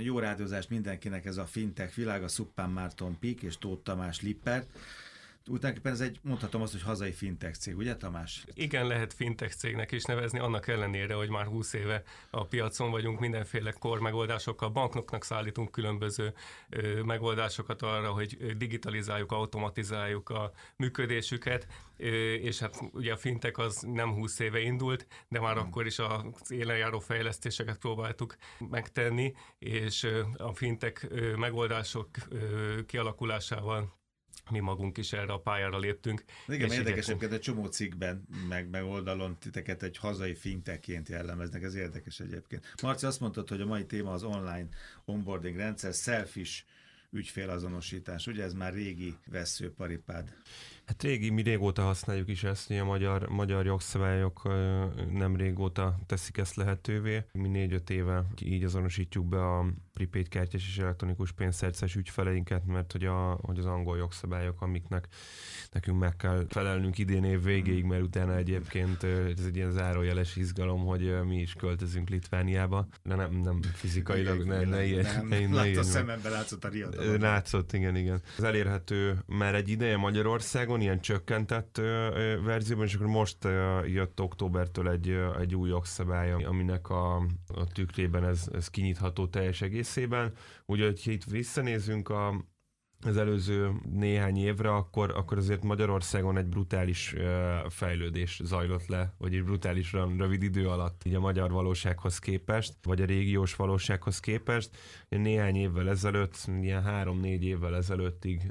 Jó rádiózást mindenkinek ez a fintech világ, a Szuppán Márton Pik és Tóth Tamás Lippert. Tulajdonképpen ez egy, mondhatom azt, hogy hazai fintech cég, ugye Tamás? Igen, lehet fintech cégnek is nevezni, annak ellenére, hogy már 20 éve a piacon vagyunk, mindenféle kor megoldásokkal, bankoknak szállítunk különböző ö, megoldásokat arra, hogy digitalizáljuk, automatizáljuk a működésüket, ö, és hát ugye a fintech az nem 20 éve indult, de már hmm. akkor is az élenjáró fejlesztéseket próbáltuk megtenni, és a fintech megoldások kialakulásával mi magunk is erre a pályára léptünk. Igen, érdekes, hogy egy csomó cikkben, meg, meg oldalon titeket egy hazai finteként jellemeznek, ez érdekes egyébként. Marci, azt mondtad, hogy a mai téma az online onboarding rendszer, selfish ügyfélazonosítás, ugye ez már régi veszőparipád. Hát régi, mi régóta használjuk is ezt, hogy a magyar, magyar jogszabályok nem régóta teszik ezt lehetővé. Mi négy-öt éve így azonosítjuk be a prepaid kártyás és elektronikus pénzszerces ügyfeleinket, mert hogy, a, hogy az angol jogszabályok, amiknek nekünk meg kell felelnünk idén év végéig, mert utána egyébként ez egy ilyen zárójeles izgalom, hogy mi is költözünk Litvániába, de nem, nem fizikailag, ne, ne, ilyen, nem, ne, ne, Látta a szemembe, látszott a riadalom. Látszott, igen, igen. Ez elérhető már egy ideje Magyarországon, ilyen csökkentett verzióban, és akkor most jött októbertől egy, egy új jogszabály, aminek a, a tükrében ez, ez kinyitható teljes egészében. Úgyhogy itt visszanézünk a az előző néhány évre, akkor, akkor azért Magyarországon egy brutális fejlődés zajlott le, vagy egy brutálisan rövid idő alatt így a magyar valósághoz képest, vagy a régiós valósághoz képest. Néhány évvel ezelőtt, ilyen három-négy évvel ezelőttig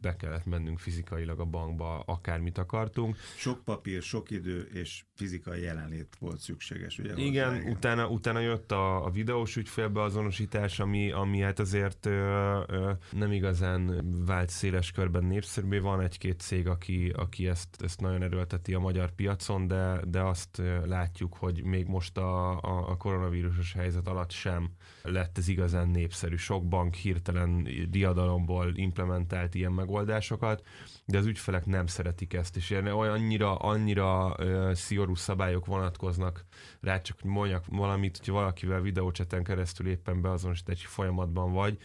be kellett mennünk fizikailag a bankba, akármit akartunk. Sok papír, sok idő és fizikai jelenlét volt szükséges. Ugye igen, igen, utána, utána jött a, a videós ügyfélbeazonosítás, ami, ami hát azért ö, ö, nem igazán igazán vált széles körben népszerűbbé. Van egy-két cég, aki, aki ezt, ezt nagyon erőlteti a magyar piacon, de, de azt látjuk, hogy még most a, a, a koronavírusos helyzet alatt sem lett ez igazán népszerű. Sok bank hirtelen diadalomból implementált ilyen megoldásokat, de az ügyfelek nem szeretik ezt, és annyira, annyira uh, szigorú szabályok vonatkoznak rá, csak mondjak valamit, hogy valakivel videócseten keresztül éppen beazonosítási folyamatban vagy,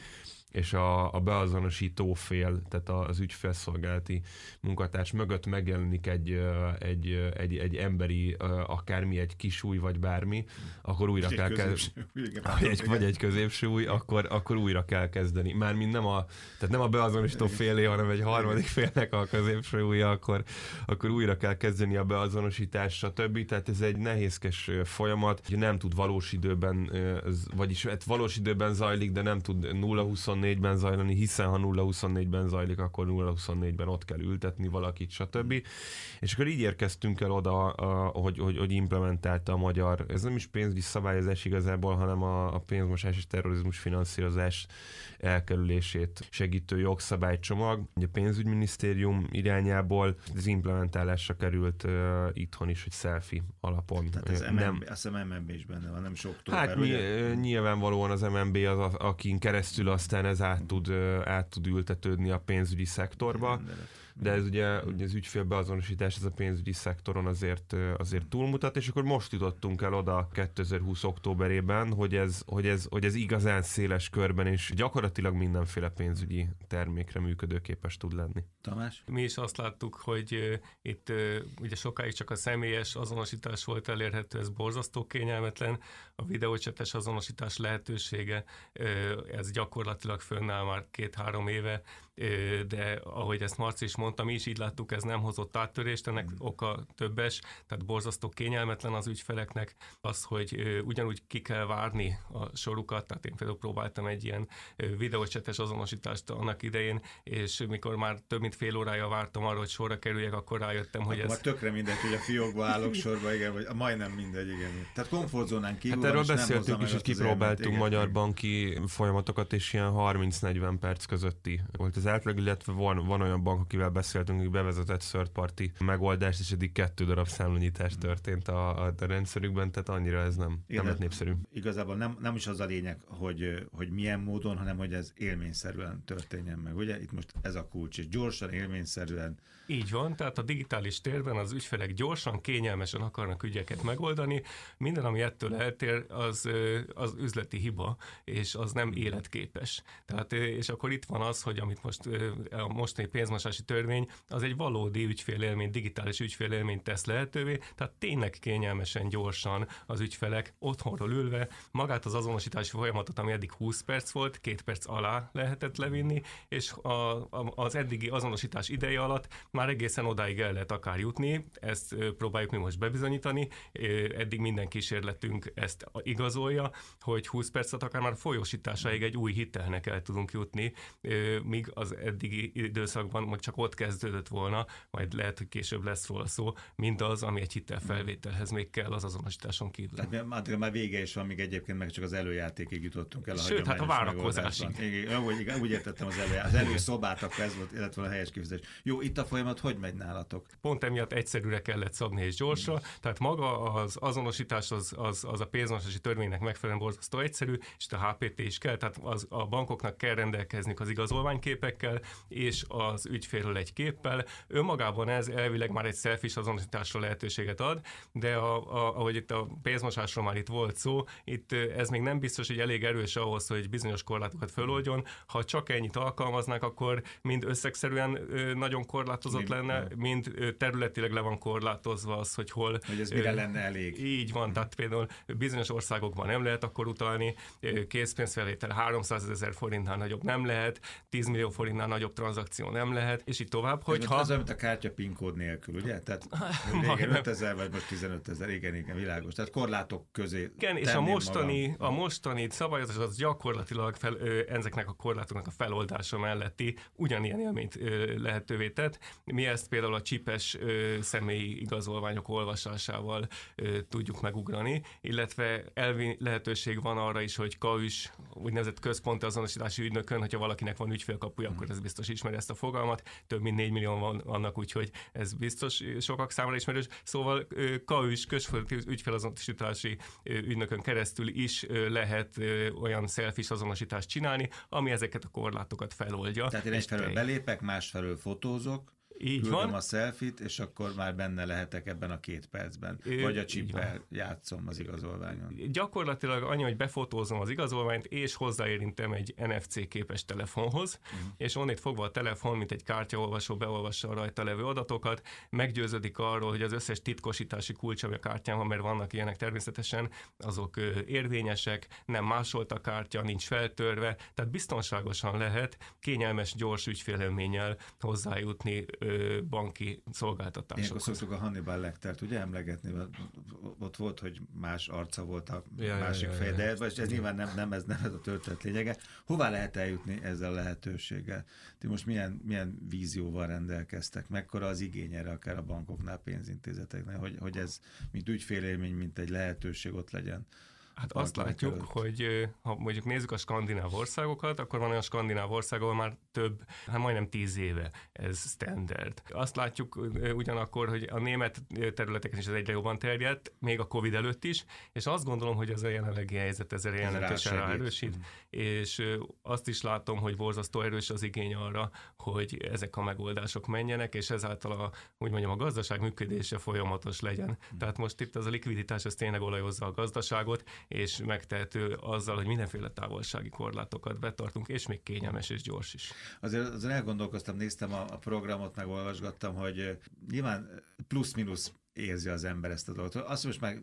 és a, a beazonosító fél, tehát az ügyfelszolgálati munkatárs mögött megjelenik egy, egy, egy, egy emberi, akármi, egy kis új, vagy bármi, akkor újra egy kell kezdeni. Egy, vagy egy középső új, akkor, akkor újra kell kezdeni. Mármint nem a, tehát nem a beazonosító félé, hanem egy harmadik félnek a középső új, akkor, akkor újra kell kezdeni a beazonosítás, stb. Tehát ez egy nehézkes folyamat, nem tud valós időben, vagyis hát valós időben zajlik, de nem tud 0 24-ben zajlani, hiszen ha 0-24-ben zajlik, akkor 0-24-ben ott kell ültetni valakit, stb. És akkor így érkeztünk el oda, hogy, hogy, hogy implementálta a magyar, ez nem is pénzügyi szabályozás igazából, hanem a, a pénzmosás és terrorizmus finanszírozás elkerülését segítő jogszabálycsomag. Ugye a pénzügyminisztérium irányából az implementálásra került uh, itthon is, hogy selfie alapon. Tehát ez MNB, nem, azt hiszem MNB is benne van, nem sok Hát ugye? nyilvánvalóan az MNB az, a, akin keresztül aztán ez át tud, át tud ültetődni a pénzügyi szektorba. Rendelet de ez ugye, ugye az ügyfélbeazonosítás ez a pénzügyi szektoron azért, azért túlmutat, és akkor most jutottunk el oda 2020 októberében, hogy ez, hogy ez, hogy ez igazán széles körben és gyakorlatilag mindenféle pénzügyi termékre működőképes tud lenni. Tamás? Mi is azt láttuk, hogy itt ugye sokáig csak a személyes azonosítás volt elérhető, ez borzasztó kényelmetlen, a videócsetes azonosítás lehetősége, ez gyakorlatilag fönnáll már két-három éve, de ahogy ezt Marci is mondta, mi is így láttuk, ez nem hozott áttörést, ennek mm. oka többes, tehát borzasztó kényelmetlen az ügyfeleknek az, hogy ugyanúgy ki kell várni a sorukat, tehát én például próbáltam egy ilyen videócsetes azonosítást annak idején, és mikor már több mint fél órája vártam arra, hogy sorra kerüljek, akkor rájöttem, hogy akkor ez... tökre mindegy, hogy a fiókba állok sorba, igen, vagy majdnem mindegy, igen. Tehát komfortzónán kívül Hát erről beszéltünk is, hogy kipróbáltunk magyar banki folyamatokat, és ilyen 30-40 perc közötti volt az átlag, illetve van, van olyan bank, akivel beszéltünk, hogy bevezetett third party megoldást, és eddig kettő darab számlanyítás történt a, a, a rendszerükben, tehát annyira ez nem, Igen, nem lett népszerű. Igazából nem, nem is az a lényeg, hogy, hogy milyen módon, hanem hogy ez élményszerűen történjen meg. Ugye itt most ez a kulcs, és gyorsan, élményszerűen így van, tehát a digitális térben az ügyfelek gyorsan, kényelmesen akarnak ügyeket megoldani, minden, ami ettől eltér, az, az üzleti hiba, és az nem életképes. Tehát, és akkor itt van az, hogy amit most a mostani pénzmosási törvény, az egy valódi ügyfélélmény, digitális ügyfélélményt tesz lehetővé, tehát tényleg kényelmesen, gyorsan az ügyfelek otthonról ülve magát az azonosítási folyamatot, ami eddig 20 perc volt, két perc alá lehetett levinni, és a, a, az eddigi azonosítás ideje alatt már egészen odáig el lehet akár jutni, ezt próbáljuk mi most bebizonyítani, eddig minden kísérletünk ezt igazolja, hogy 20 percet akár már folyósításáig egy új hitelnek el tudunk jutni, míg az eddigi időszakban csak ott kezdődött volna, majd lehet, hogy később lesz róla szó, mint az, ami egy hitelfelvételhez még kell az azonosításon kívül. Tehát már, már vége is van, még egyébként meg csak az előjátékig jutottunk el. A Sőt, hát a várakozásig. Úgy, úgy értettem az, elő, az előszobát, akkor ez volt, illetve a helyes kifejezés. Jó, itt a folyamat hogy megy nálatok? Pont emiatt egyszerűre kellett szabni és gyorsra, mm. tehát maga az azonosítás az, az, az a pénzmosási törvénynek megfelelően borzasztó egyszerű, és a HPT is kell, tehát az, a bankoknak kell rendelkezni az igazolványképekkel, és az ügyfélről egy képpel. Önmagában ez elvileg már egy selfish azonosításra lehetőséget ad, de a, a, ahogy itt a pénzmosásról már itt volt szó, itt ez még nem biztos, hogy elég erős ahhoz, hogy bizonyos korlátokat föloldjon. Ha csak ennyit alkalmaznak, akkor mind összegszerűen nagyon korlátozott lenne, mind területileg le van korlátozva az, hogy hol... Hogy ez mire lenne elég. Így van, tehát például bizonyos országokban nem lehet akkor utalni, készpénzfelvétel 300 ezer forintnál nagyobb nem lehet, 10 millió forintnál nagyobb tranzakció nem lehet, és így tovább, hogyha... Ez mint a kártya PIN kód nélkül, ugye? Tehát régen 5 ezer, vagy most 15 ezer, igen, igen, világos. Tehát korlátok közé Igen, és a mostani, magam. a mostani szabályozás az gyakorlatilag fel, ezeknek a korlátoknak a feloldása melletti ugyanilyen élményt lehetővé tett. Mi ezt például a csipes ö, személyi igazolványok olvasásával ö, tudjuk megugrani, illetve elvi lehetőség van arra is, hogy KAÜS, úgynevezett központi azonosítási ügynökön, hogyha valakinek van ügyfélkapuja, akkor ez biztos ismeri ezt a fogalmat. Több mint 4 millió van annak, úgyhogy ez biztos sokak számára ismerős. Szóval KAÜS, központi ügyfélazonosítási ügynökön keresztül is lehet olyan selfish azonosítást csinálni, ami ezeket a korlátokat feloldja. Tehát én egyfelől belépek, másfelől fotózok, így küldöm van. a selfit, és akkor már benne lehetek ebben a két percben. Ö, Vagy a csippel játszom az igazolványon. Gyakorlatilag annyi, hogy befotózom az igazolványt, és hozzáérintem egy NFC képes telefonhoz, uh-huh. és onnét fogva a telefon, mint egy kártyaolvasó beolvassa a rajta levő adatokat, meggyőződik arról, hogy az összes titkosítási kulcs, ami a kártyán van, mert vannak ilyenek természetesen, azok érvényesek, nem másolt a kártya, nincs feltörve, tehát biztonságosan lehet kényelmes, gyors ügyfélelménnyel hozzájutni banki szolgáltatásokhoz. Ilyenkor szoktuk a Hannibal Lectert ugye emlegetni, ott volt, hogy más arca volt a ja, másik ja, ja, de ez, ez nyilván nem, nem, ez, nem ez a történet lényege. Hová lehet eljutni ezzel a lehetőséggel? Ti most milyen, milyen vízióval rendelkeztek? Mekkora az igény erre akár a bankoknál, pénzintézeteknél, hogy, hogy ez mint ügyfélélmény, mint egy lehetőség ott legyen? Hát azt látjuk, előtt. hogy ha mondjuk nézzük a skandináv országokat, akkor van olyan skandináv ország, ahol már több, hát majdnem tíz éve ez standard. Azt látjuk ugyanakkor, hogy a német területeken is ez egyre jobban terjedt, még a Covid előtt is, és azt gondolom, hogy ez a jelenlegi helyzet ezzel jelentősen ráerősít, mm. és azt is látom, hogy borzasztó erős az igény arra, hogy ezek a megoldások menjenek, és ezáltal a, úgy mondjam, a gazdaság működése folyamatos legyen. Mm. Tehát most itt az a likviditás, ez tényleg olajozza a gazdaságot, és megtehető azzal, hogy mindenféle távolsági korlátokat betartunk, és még kényelmes és gyors is. Azért, azért elgondolkoztam, néztem a, a programot, meg olvasgattam, hogy nyilván plusz-minusz érzi az ember ezt a dolgot. Azt most már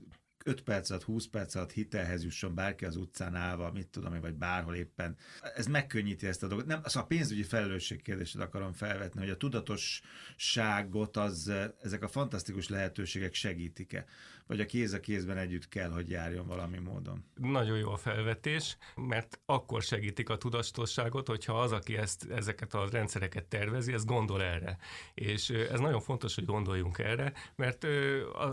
5 perc alatt, 20 perc alatt hitelhez jusson bárki az utcán állva, mit tudom én, vagy bárhol éppen. Ez megkönnyíti ezt a dolgot. Nem, az a pénzügyi felelősség kérdését akarom felvetni, hogy a tudatosságot az, ezek a fantasztikus lehetőségek segítik-e vagy a kéz a kézben együtt kell, hogy járjon valami módon. Nagyon jó a felvetés, mert akkor segítik a tudatosságot, hogyha az, aki ezt, ezeket a rendszereket tervezi, ez gondol erre. És ez nagyon fontos, hogy gondoljunk erre, mert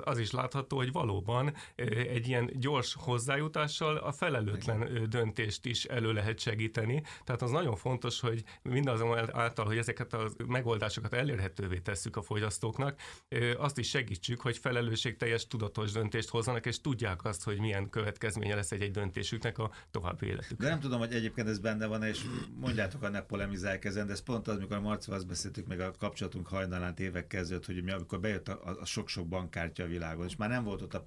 az is látható, hogy valóban egy ilyen gyors hozzájutással a felelőtlen döntést is elő lehet segíteni. Tehát az nagyon fontos, hogy mindazon által, hogy ezeket a megoldásokat elérhetővé tesszük a fogyasztóknak, azt is segítsük, hogy felelősségteljes tudatos döntést hozzanak, és tudják azt, hogy milyen következménye lesz egy-egy döntésüknek a további életük. De nem tudom, hogy egyébként ez benne van, és mondjátok, ha ne polemizálják ezen, de ez pont az, amikor a Marcival azt beszéltük meg a kapcsolatunk hajnalán évek kezdett, hogy mi, amikor bejött a, a sok-sok bankkártya a világon, és már nem volt ott a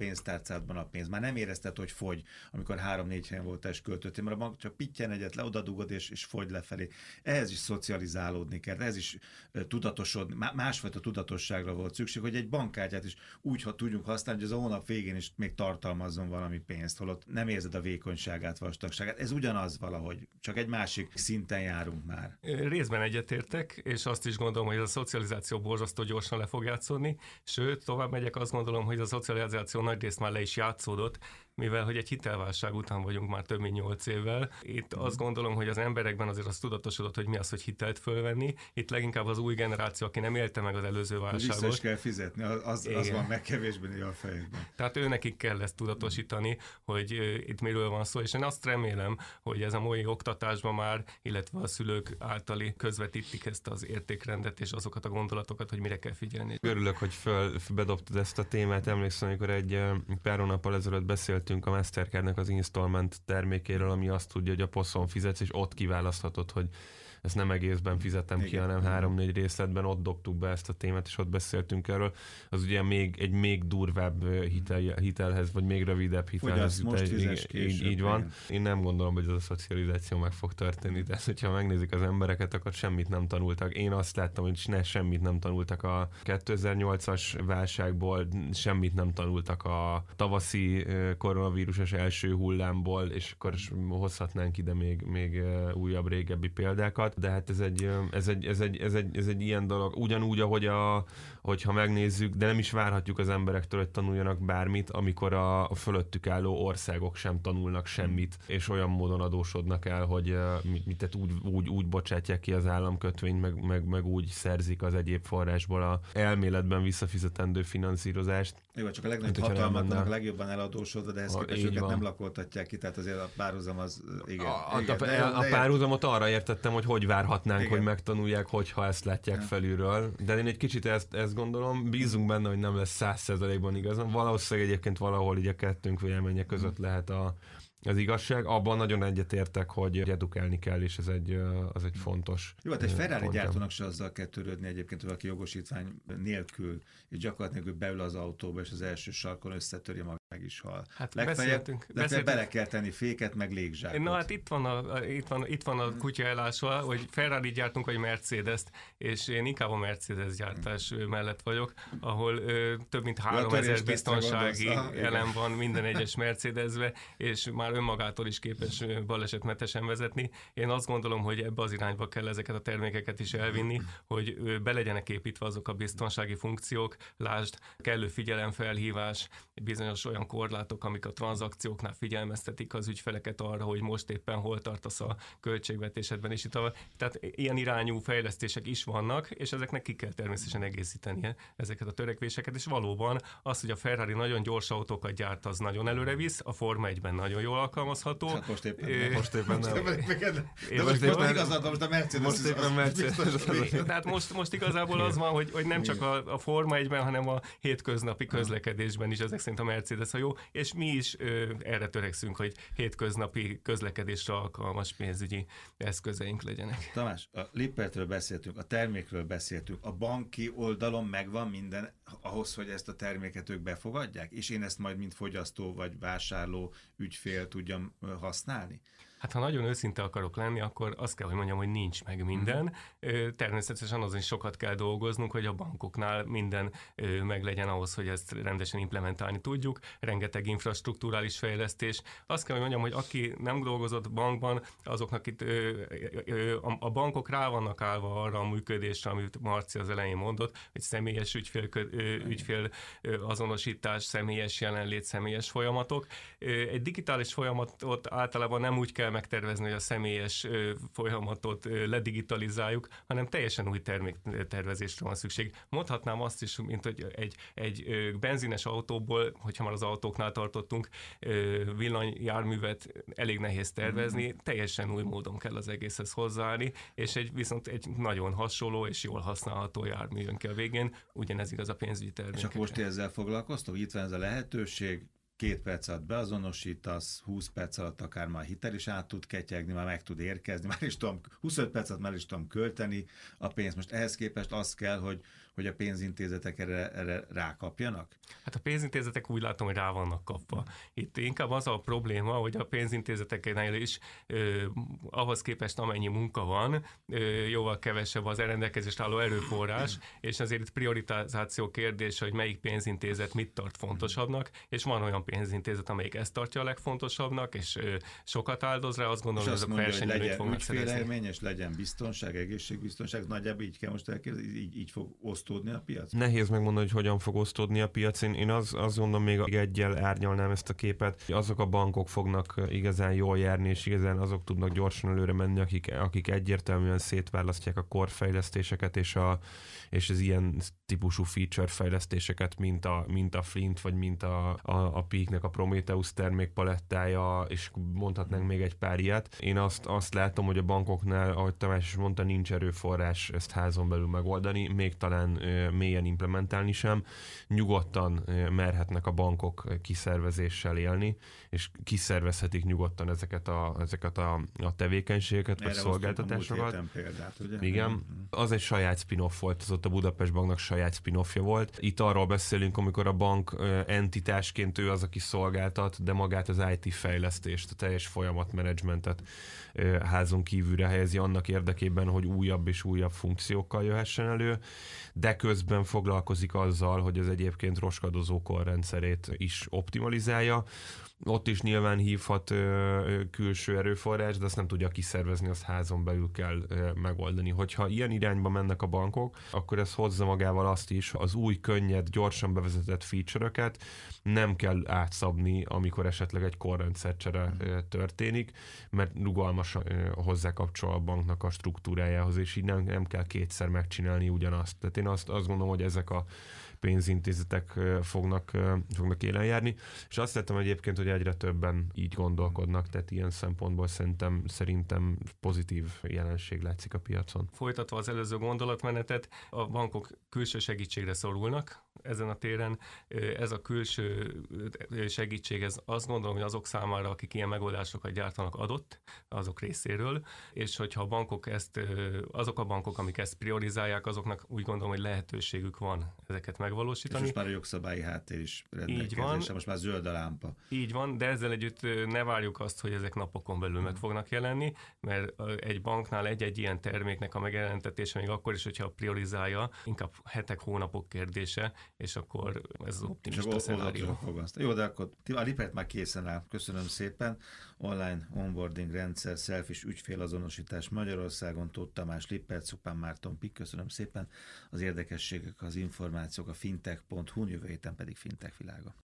pénztárcádban a pénz, már nem érezted, hogy fogy, amikor három-négy helyen volt és költöttél, mert a bank csak pittyen egyet le, oda dugod és, és fogy lefelé. Ehhez is szocializálódni kell, ez is uh, tudatosod, másfajta tudatosságra volt szükség, hogy egy bankkártyát is úgy ha tudjunk használni, hogy az a hónap végén is még tartalmazzon valami pénzt, holott nem érzed a vékonyságát, vastagságát. Ez ugyanaz valahogy, csak egy másik szinten járunk már. Részben egyetértek, és azt is gondolom, hogy ez a szocializáció borzasztó gyorsan le fog játszódni, sőt, tovább megyek, azt gondolom, hogy a szocializáció nagy részt már le is játszódott, mivel hogy egy hitelválság után vagyunk már több mint nyolc évvel. Itt azt gondolom, hogy az emberekben azért az tudatosodott, hogy mi az, hogy hitelt fölvenni. Itt leginkább az új generáció, aki nem élte meg az előző válságot. Vissza is kell fizetni, az, az van meg kevésbé a fejükben. Tehát őnekik kell ezt tudatosítani, hogy itt miről van szó, és én azt remélem, hogy ez a mai oktatásban már, illetve a szülők általi közvetítik ezt az értékrendet és azokat a gondolatokat, hogy mire kell figyelni. Örülök, hogy föl, bedobtad ezt a témát. Emlékszem, amikor egy pár hónappal ezelőtt beszélt beszéltünk a Mastercardnek az installment termékéről, ami azt tudja, hogy a poszon fizetsz, és ott kiválaszthatod, hogy ezt nem egészben fizetem Igen. ki, hanem három-négy részletben ott dobtuk be ezt a témát, és ott beszéltünk erről. Az ugye még egy még durvább hitel, hitelhez, vagy még rövidebb hitelhez. Most így, így, így van. Én nem gondolom, hogy ez a szocializáció meg fog történni, de hogyha megnézik az embereket, akkor semmit nem tanultak. Én azt láttam, hogy ne, semmit nem tanultak a 2008-as válságból, semmit nem tanultak a tavaszi koronavírusos első hullámból, és akkor hozhatnánk ide még, még újabb, régebbi példákat de hát ez egy, ez egy, ez egy, ez egy, ez egy ilyen dolog. Ugyanúgy, ahogy a, hogyha megnézzük, de nem is várhatjuk az emberektől, hogy tanuljanak bármit, amikor a, a fölöttük álló országok sem tanulnak semmit, és olyan módon adósodnak el, hogy tehát úgy, úgy, úgy bocsátják ki az államkötvényt, meg, meg, meg úgy szerzik az egyéb forrásból a elméletben visszafizetendő finanszírozást. Jó, csak a legnagyobb hatalmatlanak a legjobban eladósodva, de ezt képest őket nem lakoltatják ki, tehát azért a párhuzam az, igen. A, igen, a, de, a, a párhuzamot arra értettem, hogy hogy várhatnánk, igen. hogy megtanulják, hogyha ezt látják ja. felülről. De én egy kicsit ezt, ezt gondolom, bízunk benne, hogy nem lesz száz százalékban igazam. Valószínűleg egyébként valahol így a kettőnk véleménye között lehet a, az igazság. Abban nagyon egyetértek, hogy edukálni kell, és ez egy, az egy fontos. Jó, hát egy Ferrari gyártónak se azzal kell törődni egyébként, hogy valaki jogosítvány nélkül, és gyakorlatilag beül az autóba, és az első sarkon összetöri magát meg is hal. Hát legfeljebb, legfeljebb bele kell tenni féket, meg légzsákot. Na hát itt van a, itt van, itt van a kutya elásva, hogy Ferrari gyártunk, vagy Mercedes-t, és én inkább a Mercedes gyártás mellett vagyok, ahol ö, több mint 3000 biztonsági elem van minden egyes Mercedesbe, és már önmagától is képes balesetmetesen vezetni. Én azt gondolom, hogy ebbe az irányba kell ezeket a termékeket is elvinni, hogy be legyenek építve azok a biztonsági funkciók, lásd, kellő figyelemfelhívás, bizonyos olyan olyan korlátok, amik a tranzakcióknál figyelmeztetik az ügyfeleket arra, hogy most éppen hol tartasz a költségvetésedben, és itt a, tehát ilyen irányú fejlesztések is vannak, és ezeknek ki kell természetesen egészítenie ezeket a törekvéseket, és valóban az, hogy a Ferrari nagyon gyors autókat gyárt, az nagyon előre visz, a Forma 1-ben nagyon jól alkalmazható. Hát most éppen nem. Most éppen nem. De most, éppen igazad, most a Mercedes most éppen Mercedes. Tehát most, most igazából az van, hogy, hogy nem csak a, a Forma 1-ben, hanem a hétköznapi közlekedésben is ezek szerint a Mercedes lesz a jó, és mi is ö, erre törekszünk, hogy hétköznapi közlekedésre alkalmas pénzügyi eszközeink legyenek. Tamás, a Lippertről beszéltünk, a termékről beszéltünk, a banki oldalon megvan minden ahhoz, hogy ezt a terméket ők befogadják, és én ezt majd mint fogyasztó vagy vásárló ügyfél tudjam használni? Hát ha nagyon őszinte akarok lenni, akkor azt kell, hogy mondjam, hogy nincs meg minden. Uh-huh. Természetesen azon is sokat kell dolgoznunk, hogy a bankoknál minden meg legyen ahhoz, hogy ezt rendesen implementálni tudjuk. Rengeteg infrastruktúrális fejlesztés. Azt kell, hogy mondjam, hogy aki nem dolgozott bankban, azoknak itt a bankok rá vannak állva arra a működésre, amit Marci az elején mondott, hogy személyes ügyfél, ügyfél azonosítás, személyes jelenlét, személyes folyamatok. Egy digitális folyamatot általában nem úgy kell kell megtervezni, hogy a személyes folyamatot ledigitalizáljuk, hanem teljesen új terméktervezésre van szükség. Mondhatnám azt is, mint hogy egy, egy benzines autóból, hogyha már az autóknál tartottunk, villanyjárművet elég nehéz tervezni, mm. teljesen új módon kell az egészhez hozzáállni, és egy viszont egy nagyon hasonló és jól használható jármű jön ki a végén, ugyanez igaz a pénzügyi termékekre. És akkor most ezzel foglalkoztok? Itt van ez a lehetőség, két perc alatt beazonosítasz, 20 perc alatt akár már hitel is át tud ketyegni, már meg tud érkezni, már is tudom, 25 perc alatt már is tudom költeni a pénzt. Most ehhez képest az kell, hogy hogy a pénzintézetek erre, erre rákapjanak? Hát a pénzintézetek úgy látom, hogy rá vannak kapva. Itt inkább az a probléma, hogy a pénzintézeteknél is ö, ahhoz képest amennyi munka van, ö, jóval kevesebb az elrendelkezést álló erőforrás, és azért itt prioritáció kérdése, hogy melyik pénzintézet mit tart fontosabbnak, és van olyan pénzintézet, amelyik ezt tartja a legfontosabbnak, és ö, sokat áldoz rá, azt gondolom, hogy azok versenyelőnyt fognak szerezni. és legyen biztonság, egészségbiztonság, nagyjából így kell most elképzelni, így, így fog osztani osztódni a piac? Nehéz megmondani, hogy hogyan fog osztódni a piac. Én, én az, azt gondolom, még egyel árnyalnám ezt a képet. Azok a bankok fognak igazán jól járni, és igazán azok tudnak gyorsan előre menni, akik, akik egyértelműen szétválasztják a korfejlesztéseket és, a, és az ilyen típusú feature fejlesztéseket, mint a, mint a Flint, vagy mint a, a, a Peaknek a Prometheus termékpalettája, és mondhatnánk még egy pár ilyet. Én azt, azt látom, hogy a bankoknál, ahogy Tamás is mondta, nincs erőforrás ezt házon belül megoldani, még talán mélyen implementálni sem. Nyugodtan merhetnek a bankok kiszervezéssel élni, és kiszervezhetik nyugodtan ezeket a, ezeket a, a tevékenységeket, vagy szolgáltatásokat. Példát, ugye? Igen, mm-hmm. az egy saját spin-off volt, az ott a Budapest Banknak saját spin-offja volt. Itt arról beszélünk, amikor a bank entitásként ő az, aki szolgáltat, de magát az IT fejlesztést, a teljes folyamatmenedzsmentet házon kívülre helyezi annak érdekében, hogy újabb és újabb funkciókkal jöhessen elő, de közben foglalkozik azzal, hogy az egyébként roskadozó korrendszerét is optimalizálja. Ott is nyilván hívhat ö, külső erőforrás, de azt nem tudja kiszervezni, azt házon belül kell ö, megoldani. Hogyha ilyen irányba mennek a bankok, akkor ez hozza magával azt is, az új, könnyed, gyorsan bevezetett feature-öket nem kell átszabni, amikor esetleg egy korrendszercsere ö, történik, mert rugalmas ö, hozzá kapcsol a banknak a struktúrájához, és így nem, nem kell kétszer megcsinálni ugyanazt. Tehát én azt, azt gondolom, hogy ezek a pénzintézetek fognak, fognak élen járni. És azt láttam egyébként, hogy egyre többen így gondolkodnak, tehát ilyen szempontból szerintem, szerintem pozitív jelenség látszik a piacon. Folytatva az előző gondolatmenetet, a bankok külső segítségre szorulnak, ezen a téren. Ez a külső segítség, ez azt gondolom, hogy azok számára, akik ilyen megoldásokat gyártanak adott, azok részéről, és hogyha a bankok ezt, azok a bankok, amik ezt priorizálják, azoknak úgy gondolom, hogy lehetőségük van ezeket megvalósítani. És most már a jogszabályi háttér is van. most már zöld a lámpa. Így van, de ezzel együtt ne várjuk azt, hogy ezek napokon belül meg fognak jelenni, mert egy banknál egy-egy ilyen terméknek a megjelentetése még akkor is, hogyha priorizálja, inkább hetek, hónapok kérdése, és akkor ez az optimista szenárió. Jó, de akkor a Lipert már készen áll. Köszönöm szépen. Online onboarding rendszer, selfish ügyfélazonosítás Magyarországon, Tóth Tamás, Lippert, Szupán Márton Pik. Köszönöm szépen az érdekességek, az információk a fintech.hu, jövő héten pedig fintech világa.